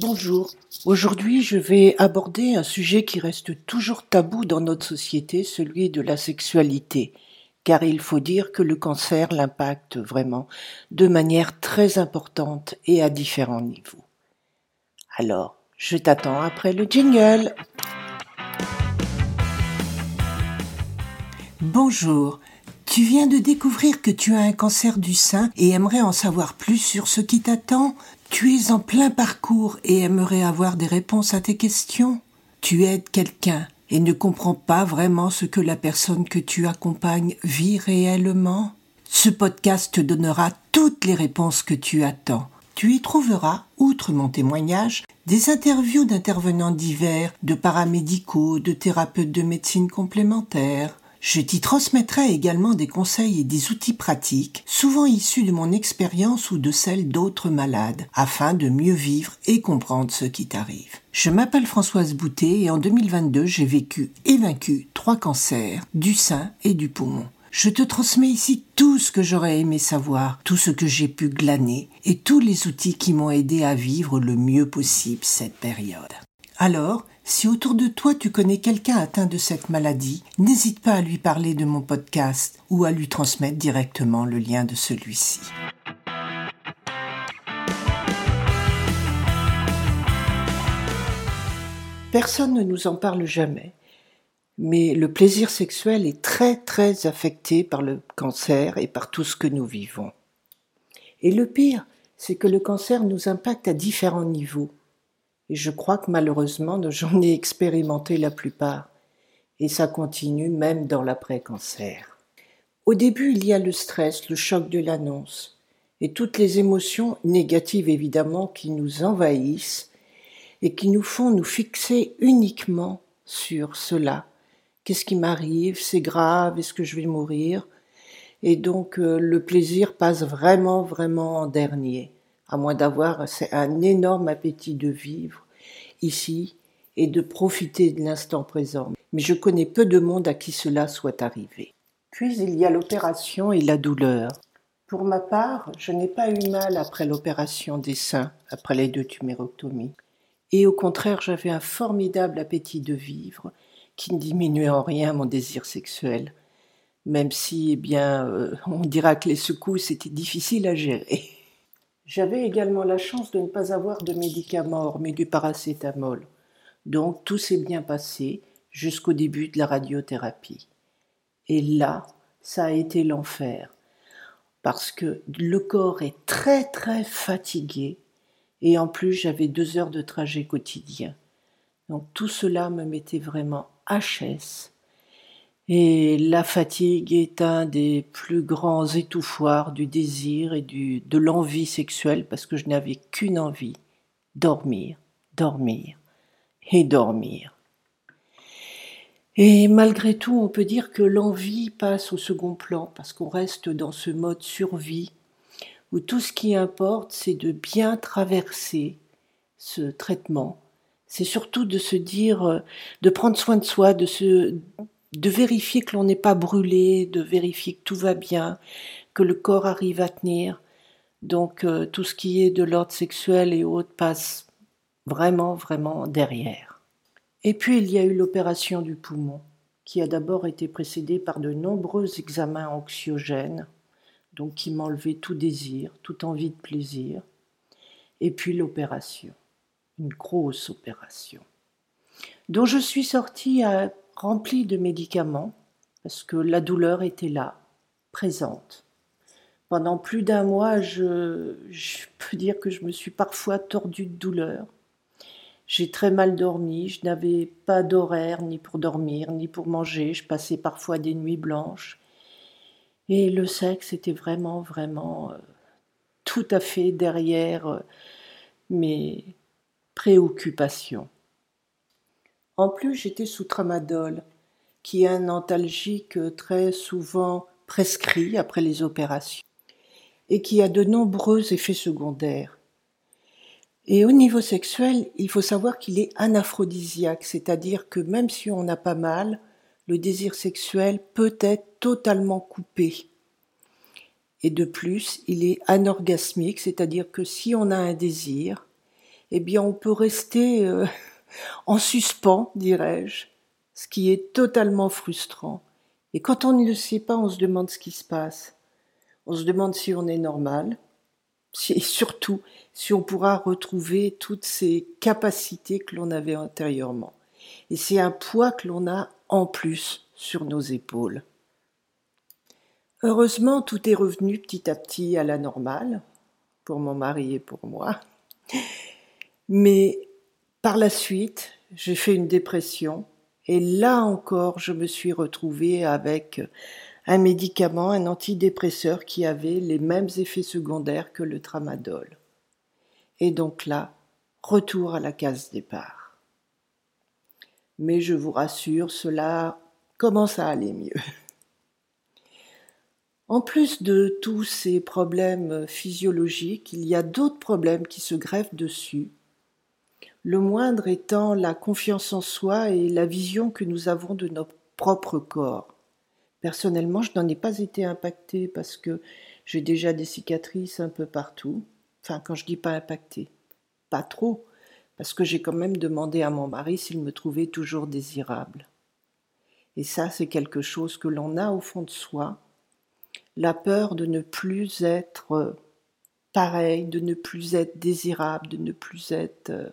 Bonjour. Aujourd'hui, je vais aborder un sujet qui reste toujours tabou dans notre société, celui de la sexualité. Car il faut dire que le cancer l'impacte vraiment de manière très importante et à différents niveaux. Alors, je t'attends après le jingle. Bonjour. Tu viens de découvrir que tu as un cancer du sein et aimerais en savoir plus sur ce qui t'attend Tu es en plein parcours et aimerais avoir des réponses à tes questions. Tu aides quelqu'un et ne comprends pas vraiment ce que la personne que tu accompagnes vit réellement. Ce podcast te donnera toutes les réponses que tu attends. Tu y trouveras, outre mon témoignage, des interviews d'intervenants divers, de paramédicaux, de thérapeutes de médecine complémentaire, je t'y transmettrai également des conseils et des outils pratiques, souvent issus de mon expérience ou de celle d'autres malades, afin de mieux vivre et comprendre ce qui t'arrive. Je m'appelle Françoise Boutet et en 2022 j'ai vécu et vaincu trois cancers, du sein et du poumon. Je te transmets ici tout ce que j'aurais aimé savoir, tout ce que j'ai pu glaner et tous les outils qui m'ont aidé à vivre le mieux possible cette période. Alors, si autour de toi tu connais quelqu'un atteint de cette maladie, n'hésite pas à lui parler de mon podcast ou à lui transmettre directement le lien de celui-ci. Personne ne nous en parle jamais, mais le plaisir sexuel est très très affecté par le cancer et par tout ce que nous vivons. Et le pire, c'est que le cancer nous impacte à différents niveaux. Et je crois que malheureusement, j'en ai expérimenté la plupart. Et ça continue même dans l'après-cancer. Au début, il y a le stress, le choc de l'annonce, et toutes les émotions négatives évidemment qui nous envahissent et qui nous font nous fixer uniquement sur cela. Qu'est-ce qui m'arrive? C'est grave Est-ce que je vais mourir? Et donc euh, le plaisir passe vraiment, vraiment en dernier à moins d'avoir un énorme appétit de vivre ici et de profiter de l'instant présent. Mais je connais peu de monde à qui cela soit arrivé. Puis il y a l'opération et la douleur. Pour ma part, je n'ai pas eu mal après l'opération des seins, après les deux tumérectomies. Et au contraire, j'avais un formidable appétit de vivre qui ne diminuait en rien mon désir sexuel, même si, eh bien, euh, on dira que les secousses étaient difficiles à gérer. J'avais également la chance de ne pas avoir de médicaments mais du paracétamol. Donc tout s'est bien passé jusqu'au début de la radiothérapie. Et là, ça a été l'enfer. Parce que le corps est très très fatigué et en plus j'avais deux heures de trajet quotidien. Donc tout cela me mettait vraiment HS et la fatigue est un des plus grands étouffoirs du désir et de l'envie sexuelle parce que je n'avais qu'une envie, dormir, dormir et dormir. Et malgré tout, on peut dire que l'envie passe au second plan parce qu'on reste dans ce mode survie où tout ce qui importe, c'est de bien traverser ce traitement. C'est surtout de se dire, de prendre soin de soi, de se de vérifier que l'on n'est pas brûlé, de vérifier que tout va bien, que le corps arrive à tenir. Donc euh, tout ce qui est de l'ordre sexuel et autres passe vraiment, vraiment derrière. Et puis il y a eu l'opération du poumon, qui a d'abord été précédée par de nombreux examens anxiogènes, donc qui m'enlevaient tout désir, toute envie de plaisir. Et puis l'opération, une grosse opération, dont je suis sortie à rempli de médicaments, parce que la douleur était là, présente. Pendant plus d'un mois, je, peux dire que je me suis parfois tordue de douleur. J'ai très mal dormi, je n'avais pas d'horaire ni pour dormir, ni pour manger, je passais parfois des nuits blanches. Et le sexe était vraiment, vraiment euh, tout à fait derrière euh, mes préoccupations. En plus, j'étais sous tramadol, qui est un antalgique très souvent prescrit après les opérations et qui a de nombreux effets secondaires. Et au niveau sexuel, il faut savoir qu'il est anaphrodisiaque, c'est-à-dire que même si on n'a pas mal, le désir sexuel peut être totalement coupé. Et de plus, il est anorgasmique, c'est-à-dire que si on a un désir, eh bien on peut rester euh, en suspens, dirais-je, ce qui est totalement frustrant. Et quand on ne le sait pas, on se demande ce qui se passe. On se demande si on est normal, et surtout si on pourra retrouver toutes ces capacités que l'on avait antérieurement. Et c'est un poids que l'on a en plus sur nos épaules. Heureusement, tout est revenu petit à petit à la normale, pour mon mari et pour moi. Mais par la suite, j'ai fait une dépression et là encore, je me suis retrouvée avec un médicament, un antidépresseur qui avait les mêmes effets secondaires que le tramadol. Et donc là, retour à la case départ. Mais je vous rassure, cela commence à aller mieux. En plus de tous ces problèmes physiologiques, il y a d'autres problèmes qui se greffent dessus. Le moindre étant la confiance en soi et la vision que nous avons de notre propre corps. Personnellement, je n'en ai pas été impactée parce que j'ai déjà des cicatrices un peu partout. Enfin, quand je dis pas impactée, pas trop, parce que j'ai quand même demandé à mon mari s'il me trouvait toujours désirable. Et ça, c'est quelque chose que l'on a au fond de soi la peur de ne plus être pareil, de ne plus être désirable, de ne plus être euh,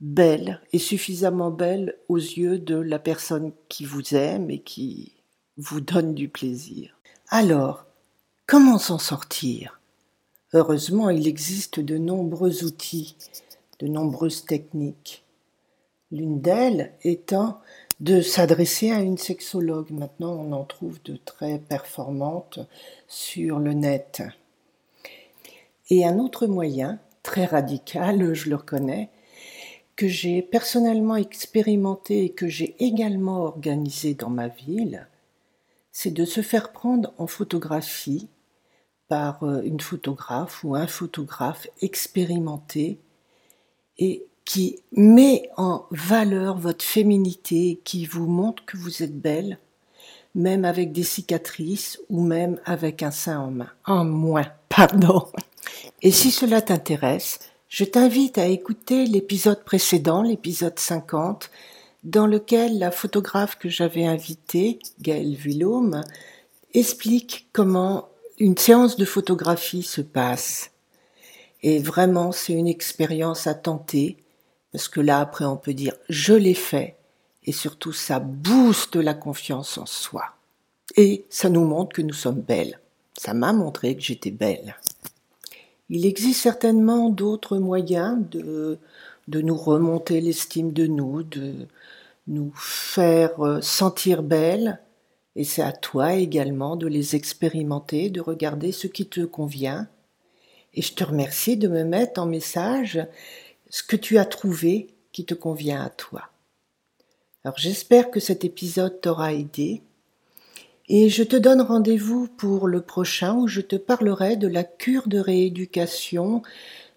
belle et suffisamment belle aux yeux de la personne qui vous aime et qui vous donne du plaisir. Alors, comment s'en sortir? Heureusement, il existe de nombreux outils, de nombreuses techniques. L'une d'elles étant de s'adresser à une sexologue. Maintenant, on en trouve de très performantes sur le net. Et un autre moyen, très radical, je le reconnais, que j'ai personnellement expérimenté et que j'ai également organisé dans ma ville, c'est de se faire prendre en photographie par euh, une photographe ou un photographe expérimenté et qui met en valeur votre féminité, qui vous montre que vous êtes belle, même avec des cicatrices ou même avec un sein en main. En moins, pardon. Et si cela t'intéresse, je t'invite à écouter l'épisode précédent, l'épisode 50, dans lequel la photographe que j'avais invitée, Gaëlle Villaume, explique comment une séance de photographie se passe. Et vraiment, c'est une expérience à tenter parce que là, après, on peut dire je l'ai fait. Et surtout, ça booste la confiance en soi. Et ça nous montre que nous sommes belles. Ça m'a montré que j'étais belle. Il existe certainement d'autres moyens de, de nous remonter l'estime de nous, de nous faire euh, sentir belles. Et c'est à toi également de les expérimenter, de regarder ce qui te convient. Et je te remercie de me mettre en message ce que tu as trouvé qui te convient à toi. Alors j'espère que cet épisode t'aura aidé et je te donne rendez-vous pour le prochain où je te parlerai de la cure de rééducation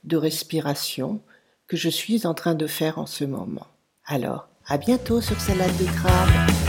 de respiration que je suis en train de faire en ce moment. Alors, à bientôt sur Salade de crabe.